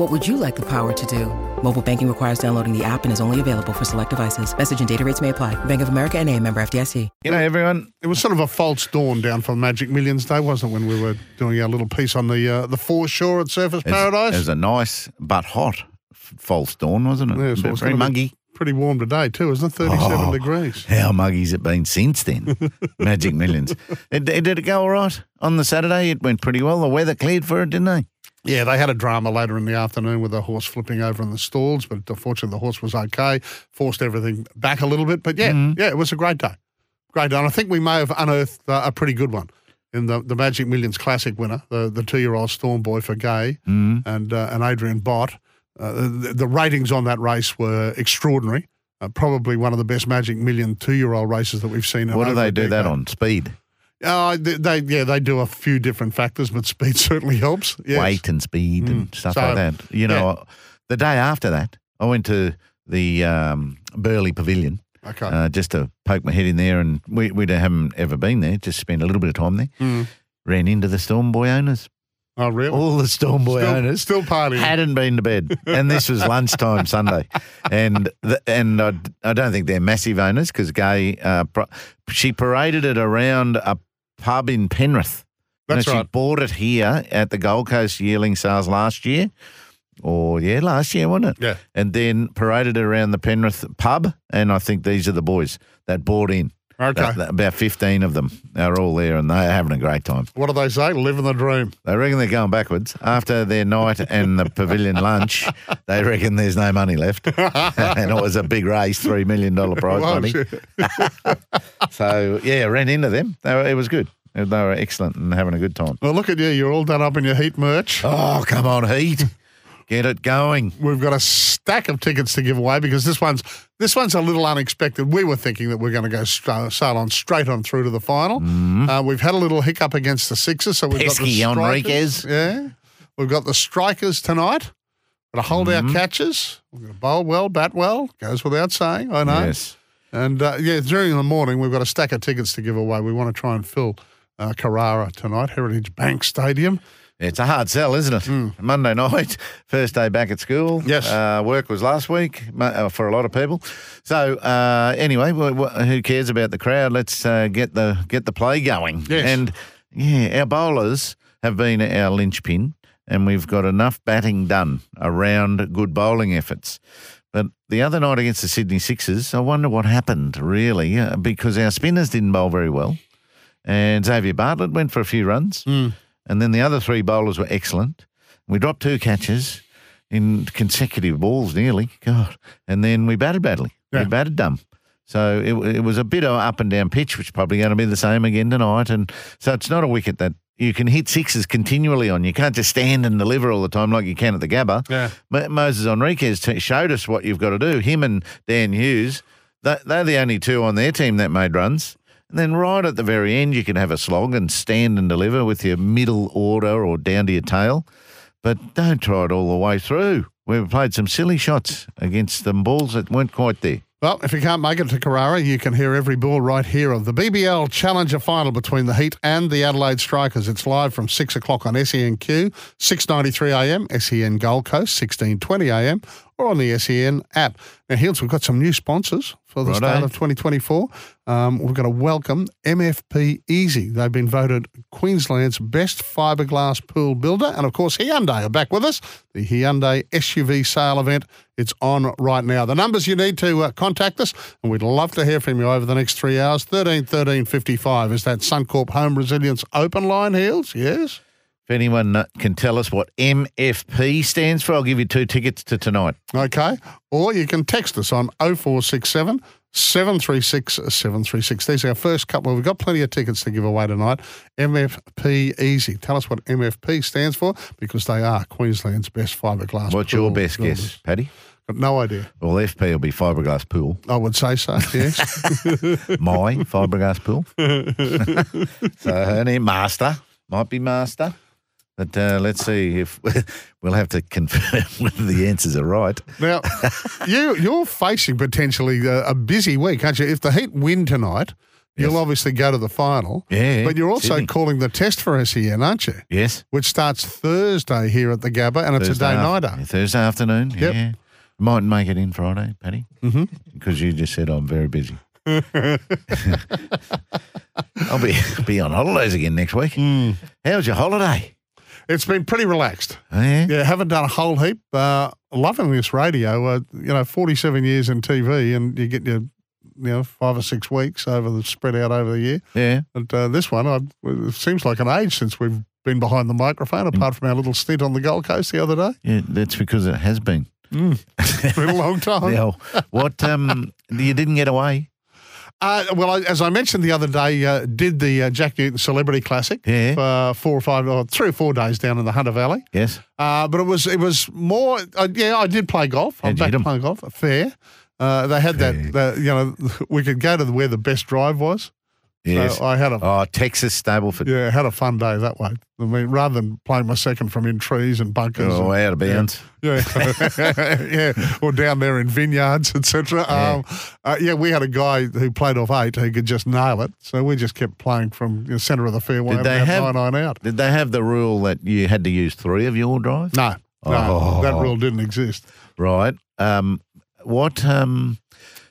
What would you like the power to do? Mobile banking requires downloading the app and is only available for select devices. Message and data rates may apply. Bank of America and a member FDIC. You know, everyone. It was sort of a false dawn down for Magic Millions Day, wasn't it, when we were doing our little piece on the uh, the foreshore at Surface It Paradise? It was a nice but hot false dawn, wasn't it? Yeah, so But it's very muggy. Pretty warm today, too, isn't it? 37 Oh. degrees. How muggy's it been since then? Magic Millions. It, it- did it go all right on the Saturday? It went pretty well. The weather cleared for it, didn't they? Yeah, they had a drama later in the afternoon with a horse flipping over in the stalls, but unfortunately the horse was okay, forced everything back a little bit. But yeah, Mm-hmm. yeah, it was a great day. Great day. And I think we may have unearthed uh, a pretty good one in the, the Magic Millions Classic winner, the, the two year old Storm Boy for Gai Mm-hmm. and, uh, and Adrian Bott. Uh, the, the ratings on that race were extraordinary. Uh, probably one of the best Magic Million two year old races that we've seen. In What do they do that on? Speed, Uh, they, they yeah they do a few different factors, but speed certainly helps. Yes. weight and speed and stuff So, like that. You know, the day after that, I went to the um, Burleigh Pavilion Okay. uh, just to poke my head in there, and we, we haven't ever been there, just spent a little bit of time there. Mm. Ran into the Storm Boy owners. oh really? All the Storm Boy still, owners still partying. hadn't been to bed, and this was lunchtime Sunday, and the, and I, I don't think they're massive owners because Gai uh, pro- she paraded it around a pub in Penrith. That's She right. bought it here at the Gold Coast yearling sales last year, or yeah, last year wasn't it? Yeah. and then paraded it around the Penrith pub, and I think these are the boys that bought in. Okay. About- about fifteen of them are all there, and they're having a great time. What do they say? Living the dream. They reckon they're going backwards. After their night and the pavilion lunch, they reckon there's no money left. and it was a big race, $3 million prize money. So, yeah, ran into them. They were, it was good. They were excellent and having a good time. Well, look at you. You're all done up in your heat merch. Oh, come on, Heat. Get it going. We've got a stack of tickets to give away because this one's this one's a little unexpected. We were thinking that we're going to go stra- sail on straight on through to the final. Uh, we've had a little hiccup against the Sixers, so we've got the Pesky strikers. Henriques. Yeah, we've got the strikers tonight. Got to hold our catches. We're going to bowl well, bat well. Goes without saying. I know. Yes. And uh, yeah, during the morning, we've got a stack of tickets to give away. We want to try and fill uh, Carrara tonight, Heritage Bank Stadium. It's a hard sell, isn't it? Monday night, first day back at school. Yes. Uh, work was last week uh, for a lot of people. So uh, anyway, wh- wh- who cares about the crowd? Let's uh, get the get the play going. Yes. And yeah, our bowlers have been our linchpin, and we've got enough batting done around good bowling efforts. But the other night against the Sydney Sixers, I wonder what happened really, uh, because our spinners didn't bowl very well, and Xavier Bartlett went for a few runs. And then the other three bowlers were excellent. We dropped two catches in consecutive balls, nearly. God. And then we batted badly. Yeah. We batted dumb. So it, it was a bit of up and down pitch, which is probably going to be the same again tonight. And so it's not a wicket that you can hit sixes continually on. You can't just stand and deliver all the time like you can at the Gabba. Yeah. Mo- Moses Henriques t- showed us what you've got to do. Him and Dan Hughes, they- they're the only two on their team that made runs. And then right at the very end, you can have a slog and stand and deliver with your middle order or down to your tail. But don't try it all the way through. We've played some silly shots against them balls that weren't quite there. Well, if you can't make it to Carrara, you can hear every ball right here of the BBL Challenger final between the Heat and the Adelaide Strikers. It's live from 6 o'clock on SENQ, 6.93am, SEN Gold Coast, 16.20am, or on the SEN app. Now, Heals, we've got some new sponsors for the Righto. start of 2024. Um, we've got to welcome MFP Easy. They've been voted Queensland's best fiberglass pool builder. And of course, Hyundai are back with us. The Hyundai SUV sale event. It's on right now. The numbers you need to uh, contact us, and we'd love to hear from you over the next three hours. 13 13 55 is that Suncorp Home Resilience open line, Heals? Yes. If anyone can tell us what MFP stands for, I'll give you two tickets to tonight. Okay. Or you can text us on 0467 736 736. These are our first couple. We've got plenty of tickets to give away tonight. MFP Easy. Tell us what MFP stands for because they are Queensland's best fiberglass. What's your best builders. guess, Paddy? Got no idea. Well, FP will be fiberglass pool. I would say so, yes. My fiberglass pool. so her name, Master, might be Master. But uh, let's see if we'll have to confirm whether the answers are right. now, you, you're facing potentially a, a busy week, aren't you? If the Heat win tonight, you'll obviously go to the final. Yeah, But you're also Sydney. calling the test for SEN, aren't you? Yes. Which starts Thursday here at the Gabba, and it's a day af- nighter. Thursday afternoon. Yep. Yeah. Might make it in Friday, Paddy. Mm-hmm. Because you just said I'm very busy. I'll be be on holidays again next week. Hmm. How's your holiday? It's been pretty relaxed. Oh, yeah? Yeah, haven't done a whole heap. Uh, loving this radio. Uh, you know, 47 years in TV, and you get your, you know, five or six weeks over the spread out over the year. Yeah. But uh, this one, I, it seems like an age since we've been behind the microphone, apart from our little stint on the Gold Coast the other day. Yeah, that's because it has been. It's been a long time. Now, what um you didn't get away? Uh, well, as I mentioned the other day, uh, did the uh, Jack Newton Celebrity Classic Yeah. for four or five, or three or four days down in the Hunter Valley. Yes. Uh, but it was it was more. Uh, yeah, I did play golf. I'm back playing golf. Fair. Uh, they had that. that you know, we could go to where the best drive was. Yes. So I had a oh, Texas Stableford. yeah had a fun day that way. I mean, rather than playing my second from in trees and bunkers. Oh, and- out of bounds. yeah, yeah, or down there in vineyards, etc. Um, uh, yeah, we had a guy who played off eight who could just nail it, so we just kept playing from the centre of the fairway. Did they have- nine nine out? Did they have the rule that you had to use three of your drives? No, no, Oh. that rule didn't exist. Right. Um, what? Um,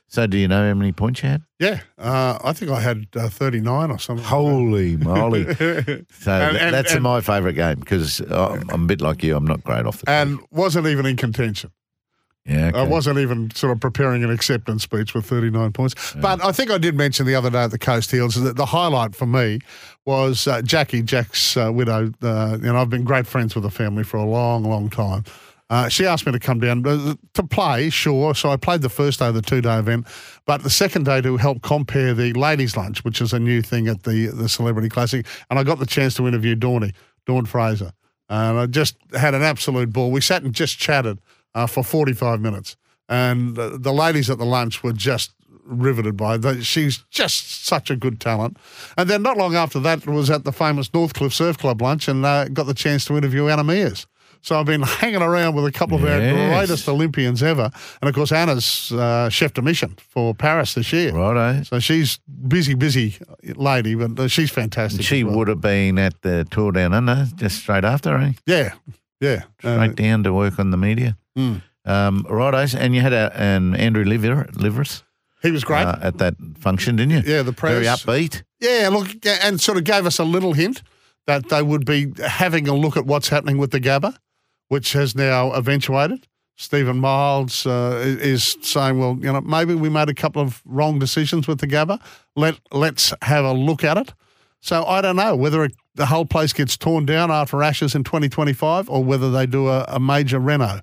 so, do you know how many points you had? Yeah, uh, I think I had uh, thirty nine or something. Holy moly! So And- and- that's and- my favourite game because I'm, I'm a bit like you. I'm not great off the. and wasn't even in contention. yeah, I wasn't even sort of preparing an acceptance speech with 39 points. But I think I did mention the other day at the Coast Hills that the highlight for me was uh, Jackie, Jack's uh, widow. Uh, and I've been great friends with the family for a long, long time. Uh, she asked me to come down uh, to play, sure. So I played the first day of the two day event, but the second day to help compare the ladies' lunch, which is a new thing at the the Celebrity Classic. And I got the chance to interview Dawny, Dawn Fraser. And I just had an absolute ball. We sat and just chatted uh, for 45 minutes. And uh, the ladies at the lunch were just riveted by it. She's just such a good talent. And then not long after that was at the famous Northcliffe Surf Club lunch and uh, got the chance to interview Anna Meares. So I've been hanging around with a couple of our greatest Olympians ever. And of course, Anna's uh, chef de mission for Paris this year. Righto. So she's busy, busy lady, but uh, she's fantastic. She well. would have been at the tour down under just straight after, eh? Yeah, yeah. Uh, Straight down to work on the media. Mm. Um, righto. And you had a, an Andrew Liver, Liveris he was great. uh, at that function, didn't you? Yeah, the press. Very upbeat. Yeah, look, and sort of gave us a little hint that they would be having a look at what's happening with the Gabba, which has now eventuated. Stephen Miles uh, is saying, well, you know, maybe we made a couple of wrong decisions with the Gabba. Let let's have a look at it. So I don't know whether it, the whole place gets torn down after Ashes in 2025 or whether they do a, a major reno.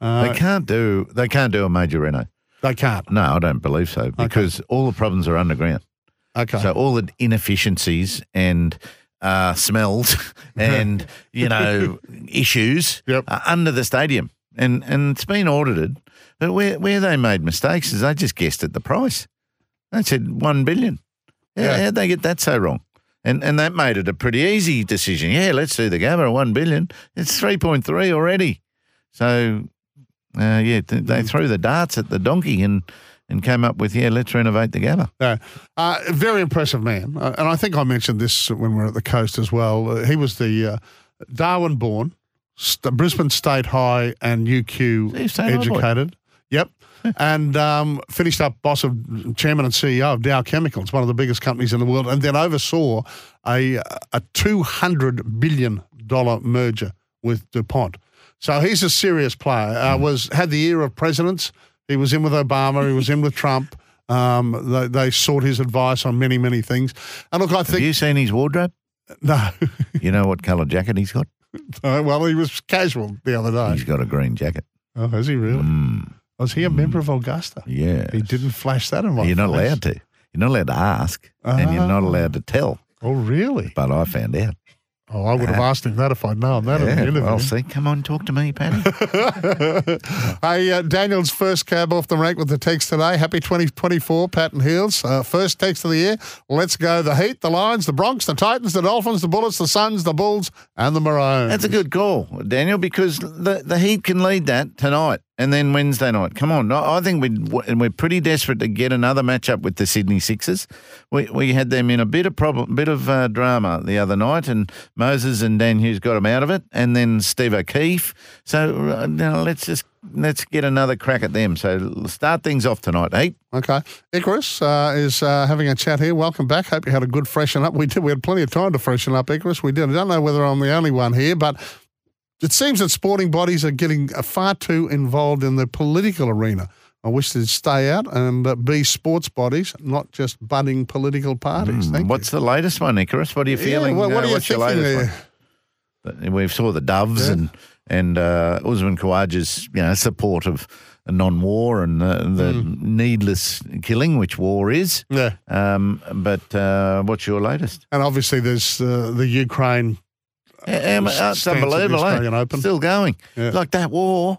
Uh, they can't do. They can't do a major reno. they can't. No, I don't believe so because all the problems are underground. Okay. So all the inefficiencies and uh, smells and you know issues Yep. are under the stadium, and and it's been audited. But where where they made mistakes is they just guessed at the price. They said one billion. How, Yeah. How'd they get that so wrong? And and that made it a pretty easy decision. Yeah, let's do the Gabba one billion. It's three point three already. So uh, yeah, th- they threw the darts at the donkey and and came up with yeah, let's renovate the Gabba. Yeah. Uh, very impressive man. Uh, and I think I mentioned this when we were at the coast as well. Uh, he was the uh, Darwin born, St- Brisbane State High and UQ Steve St. High boy. educated. Yep. and um, finished up boss of chairman and CEO of Dow Chemicals, one of the biggest companies in the world, and then oversaw a a two hundred billion dollar merger with DuPont. So he's a serious player. Uh, Hmm. was had the ear of presidents. He was in with Obama. He was in with Trump. Um, they, they sought his advice on many, many things. And look, I think. Have you seen his wardrobe? no. You know what colour jacket he's got? Well, he was casual the other day. He's got a green jacket. Oh, has he really? Mm, Was he a member of Augusta? yeah. He didn't flash that in my You're not face. allowed to. You're not allowed to ask, and you're not Ah. allowed to tell. Oh, really? But I found out. Oh, I would have asked him that if I'd known that Yeah, interview. well, see, come on, talk to me, Paddy. hey, uh, Daniel's first cab off the rank with the text today. Happy 2024, Patton Hills. Uh, first text of the year. Let's go. The Heat, the Lions, the Broncos, the Titans, the Dolphins, the Bullets, the Suns, the Bulls, and the Maroons. That's a good call, Daniel, because the, the Heat can lead that tonight and then Wednesday night. Come on, I think we we're pretty desperate to get another matchup with the Sydney Sixers. We we had them in a bit of problem, bit of uh, drama the other night, and Moses and Dan Hughes got them out of it, and then Steve O'Keefe. So uh, now let's just let's get another crack at them. So start things off tonight, Heat. Okay. Icarus uh, is uh, having a chat here. Welcome back. Hope you had a good freshen up. We did. We had plenty of time to freshen up, Icarus. We did. I don't know whether I'm the only one here, but it seems that sporting bodies are getting uh, far too involved in the political arena. I wish they'd stay out and uh, be sports bodies, not just budding political parties. Hmm, What's the latest one, Icarus? What are you you. feeling? Yeah, well, what uh, are you what's your thinking latest there? one? We saw the Doves Yeah. and and uh, Usman Khawaja's you know support of non-war and uh, the Hmm. needless killing, which war is. Yeah. Um, but uh, what's your latest? And obviously, there's uh, the Ukraine. Um, it's stance of the unbelievable, eh? Still going. Yeah. Like that war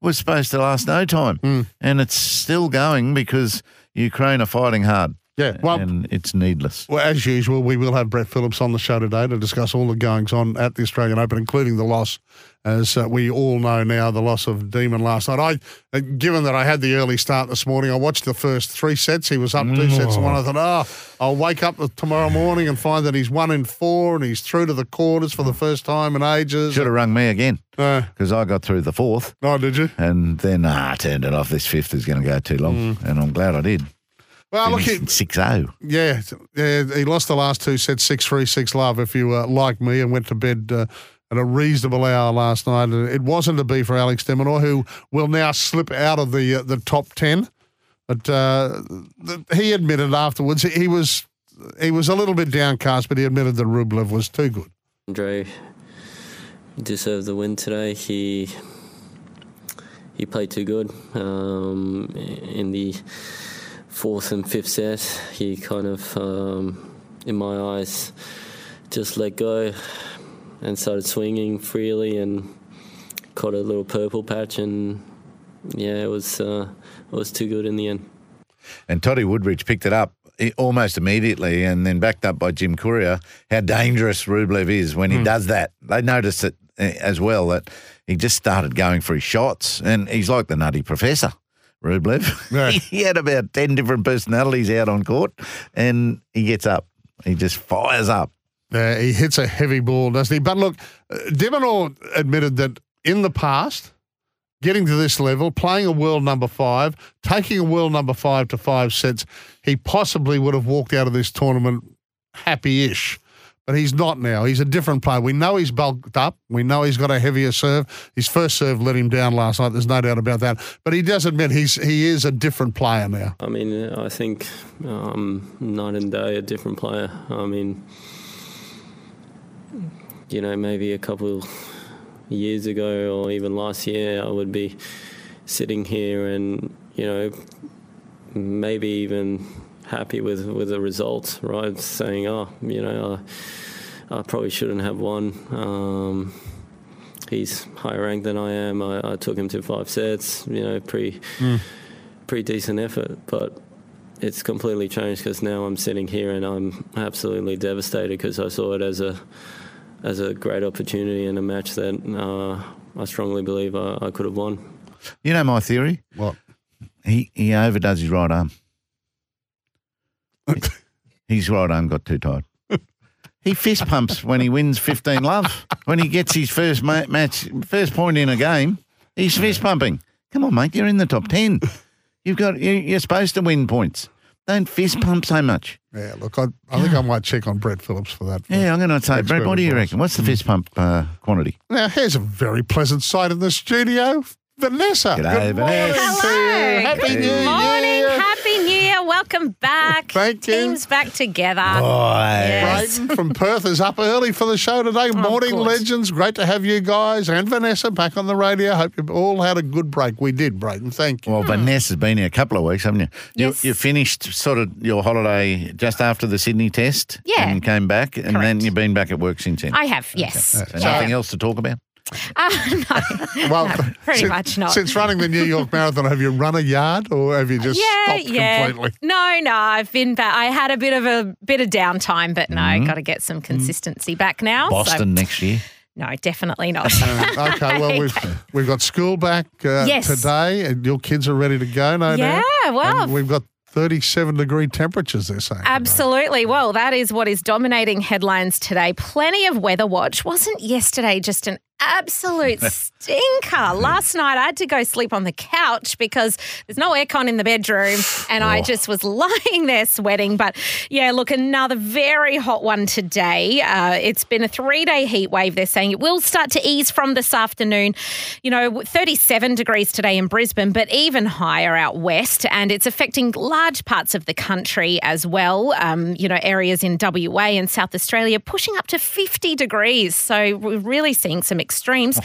was supposed to last no time, Hmm. and it's still going because Ukraine are fighting hard. Yeah, well- and it's needless. Well, as usual, we will have Brett Phillips on the show today to discuss all the goings on at the Australian Open, including the loss, as uh, we all know now, the loss of Demon last night. I, uh, given that I had the early start this morning, I watched the first three sets. He was up two sets to one. I thought, oh, I'll wake up tomorrow morning and find that he's one in four and he's through to the quarters for the first time in ages. Should have rung me again Uh, because I got through the fourth. oh, did you? And then ah, I turned it off. This fifth is going to go too long, Hmm. and I'm glad I did. Well, look, he, six zero. Yeah, yeah, he lost the last two sets, six three, six love. If you uh, like me, and went to bed uh, at a reasonable hour last night, it wasn't to be for Alex de Minaur, who will now slip out of the uh, the top ten. But uh, th- he admitted afterwards he, he was he was a little bit downcast, but he admitted that Rublev was too good. Andre deserved the win today. He he played too good um, in the fourth and fifth set. He kind of, um, in my eyes, just let go and started swinging freely and caught a little purple patch. And yeah, it was uh, it was too good in the end. And Toddy Woodbridge picked it up almost immediately, and then backed up by Jim Courier. How dangerous Rublev is when he does that. They noticed it eh, as well that he just started going for his shots, and he's like the nutty professor. Rublev. Yeah. he had about 10 different personalities out on court, and he gets up. He just fires up. Uh, he hits a heavy ball, doesn't he? But look, uh, de Minaur admitted that in the past, getting to this level, playing a world number five, taking a world number five to five sets, he possibly would have walked out of this tournament happy-ish. But he's not now. He's a different player. We know he's bulked up. We know he's got a heavier serve. His first serve let him down last night. There's no doubt about that. But he does admit he's he is a different player now. I mean, I think um, night and day a different player. I mean, you know, maybe a couple years ago or even last year, I would be sitting here and you know maybe even happy with with the results, right? Saying, oh, you know, I, I probably shouldn't have won. Um, he's higher ranked than I am. I, I took him to five sets. You know, pretty pretty decent effort, but it's completely changed because now I'm sitting here and I'm absolutely devastated because I saw it as a as a great opportunity and a match that uh, I strongly believe I, I could have won. You know my theory? What? He, he overdoes his right arm. his right arm got too tight. He fist pumps when he wins 15 love. When he gets his first ma- match, first point in a game, he's fist pumping. Come on, mate, you're in the top 10. You've got, you- you're supposed to win points. Don't fist pump so much. Yeah, look, I, I think I might check on Brett Phillips for that. Yeah, I'm going to say, Expert Brett, what do you reckon? What's the fist pump uh, quantity? Now, here's a very pleasant sight in the studio. Vanessa. G'day, good morning Vanessa. to you. Hello. Happy Good New morning. Year. Happy New Year. Welcome back. Thank you. Team's back together. Boy. Brayden from Perth is up early for the show today. Morning, legends. Great to have you guys and Vanessa back on the radio. Hope you all had a good break. We did, Brayden. Thank you. Well, hmm. Vanessa's been here a couple of weeks, haven't you? You, Yes. you finished sort of your holiday just after the Sydney test. Yeah. And came back, and then you've been back at work since then. I have, yes. So Yeah. nothing else to talk about? Uh, no, Well, no, pretty since, much not. Since running the New York Marathon, have you run a yard or have you just yeah, stopped yeah. completely? No, no, I've been back. I had a bit of a bit of downtime, but no, Mm-hmm. got to get some consistency back now. so- Boston next year. no, definitely not. Uh, okay, well, we've we've got school back uh, Yes. today, and your kids are ready to go, no Yeah, doubt. well- And we've got 37 degree temperatures, they're saying. today. Absolutely. Well, that is what is dominating headlines today. Plenty of weather watch. Wasn't yesterday just an absolute stinker? Last night I had to go sleep on the couch because there's no aircon in the bedroom and I just was lying there sweating. But yeah, look, another very hot one today. Uh, it's been a three day heat wave. They're saying it will start to ease from this afternoon. You know, 37 degrees today in Brisbane, but even higher out west. And it's affecting large parts of the country as well. Um, you know, areas in WA and South Australia pushing up to 50 degrees. So we're really seeing some extremes.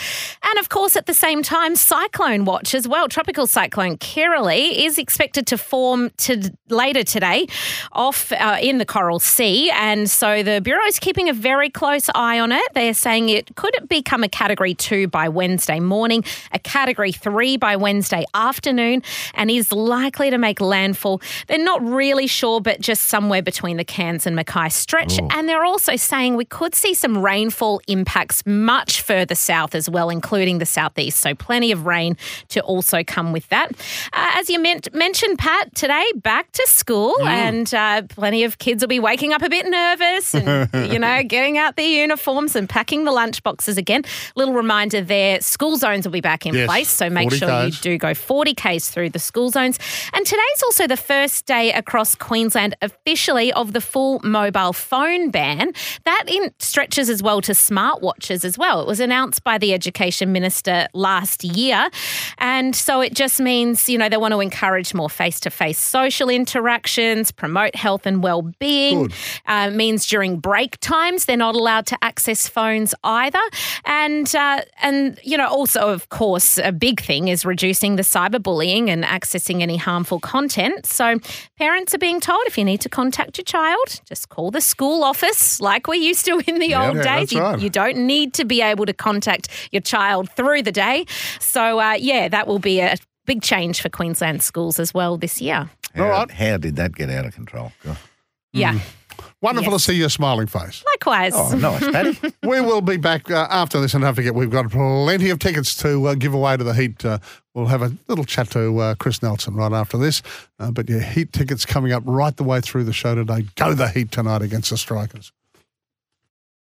And of course, at the same time, cyclone watch as well. Tropical cyclone Kirrily is expected to form to later today off uh, in the Coral Sea. And so the Bureau is keeping a very close eye on it. They're saying it could become a category two by Wednesday morning, a category three by Wednesday afternoon, and is likely to make landfall. They're not really sure, but just somewhere between the Cairns and Mackay stretch. And they're also saying we could see some rainfall impacts much further south as well, including the southeast. So plenty of rain to also come with that. Uh, as you men- mentioned, Pat, today back to school, and uh, plenty of kids will be waking up a bit nervous and, you know, getting out their uniforms and packing the lunch boxes again. Little reminder there school zones will be back in Yes, place. So make 40 sure you do go 40 Ks through the school zones. And today's also the first day across Queensland officially of the full mobile phone ban. That in, stretches as well to smartwatches as well. It was announced by the Education Minister last year. And so it just means, you know, they want to encourage more face to face social interactions, promote health and well being. Uh, means during break times, they're not allowed to access phones either. And, uh, and, you know, also, of course, a big thing is reducing the cyberbullying and accessing any harmful content. So parents are being told if you need to contact your child, just call the school office like we used to in the Yeah, old yeah, days. You, right. you don't need to be able to contact your child through the day. So, uh, yeah, that will be a big change for Queensland schools as well this year. How, All right. how did that get out of control? God. Yeah, Wonderful Yes. to see your smiling face. likewise. Oh, nice, Paddy. we will be back uh, after this, and don't forget, we've got plenty of tickets to uh, give away to the Heat. Uh, we'll have a little chat to uh, Chris Nelson right after this. Uh, but your Heat tickets coming up right the way through the show today. Go the Heat tonight against the Strikers.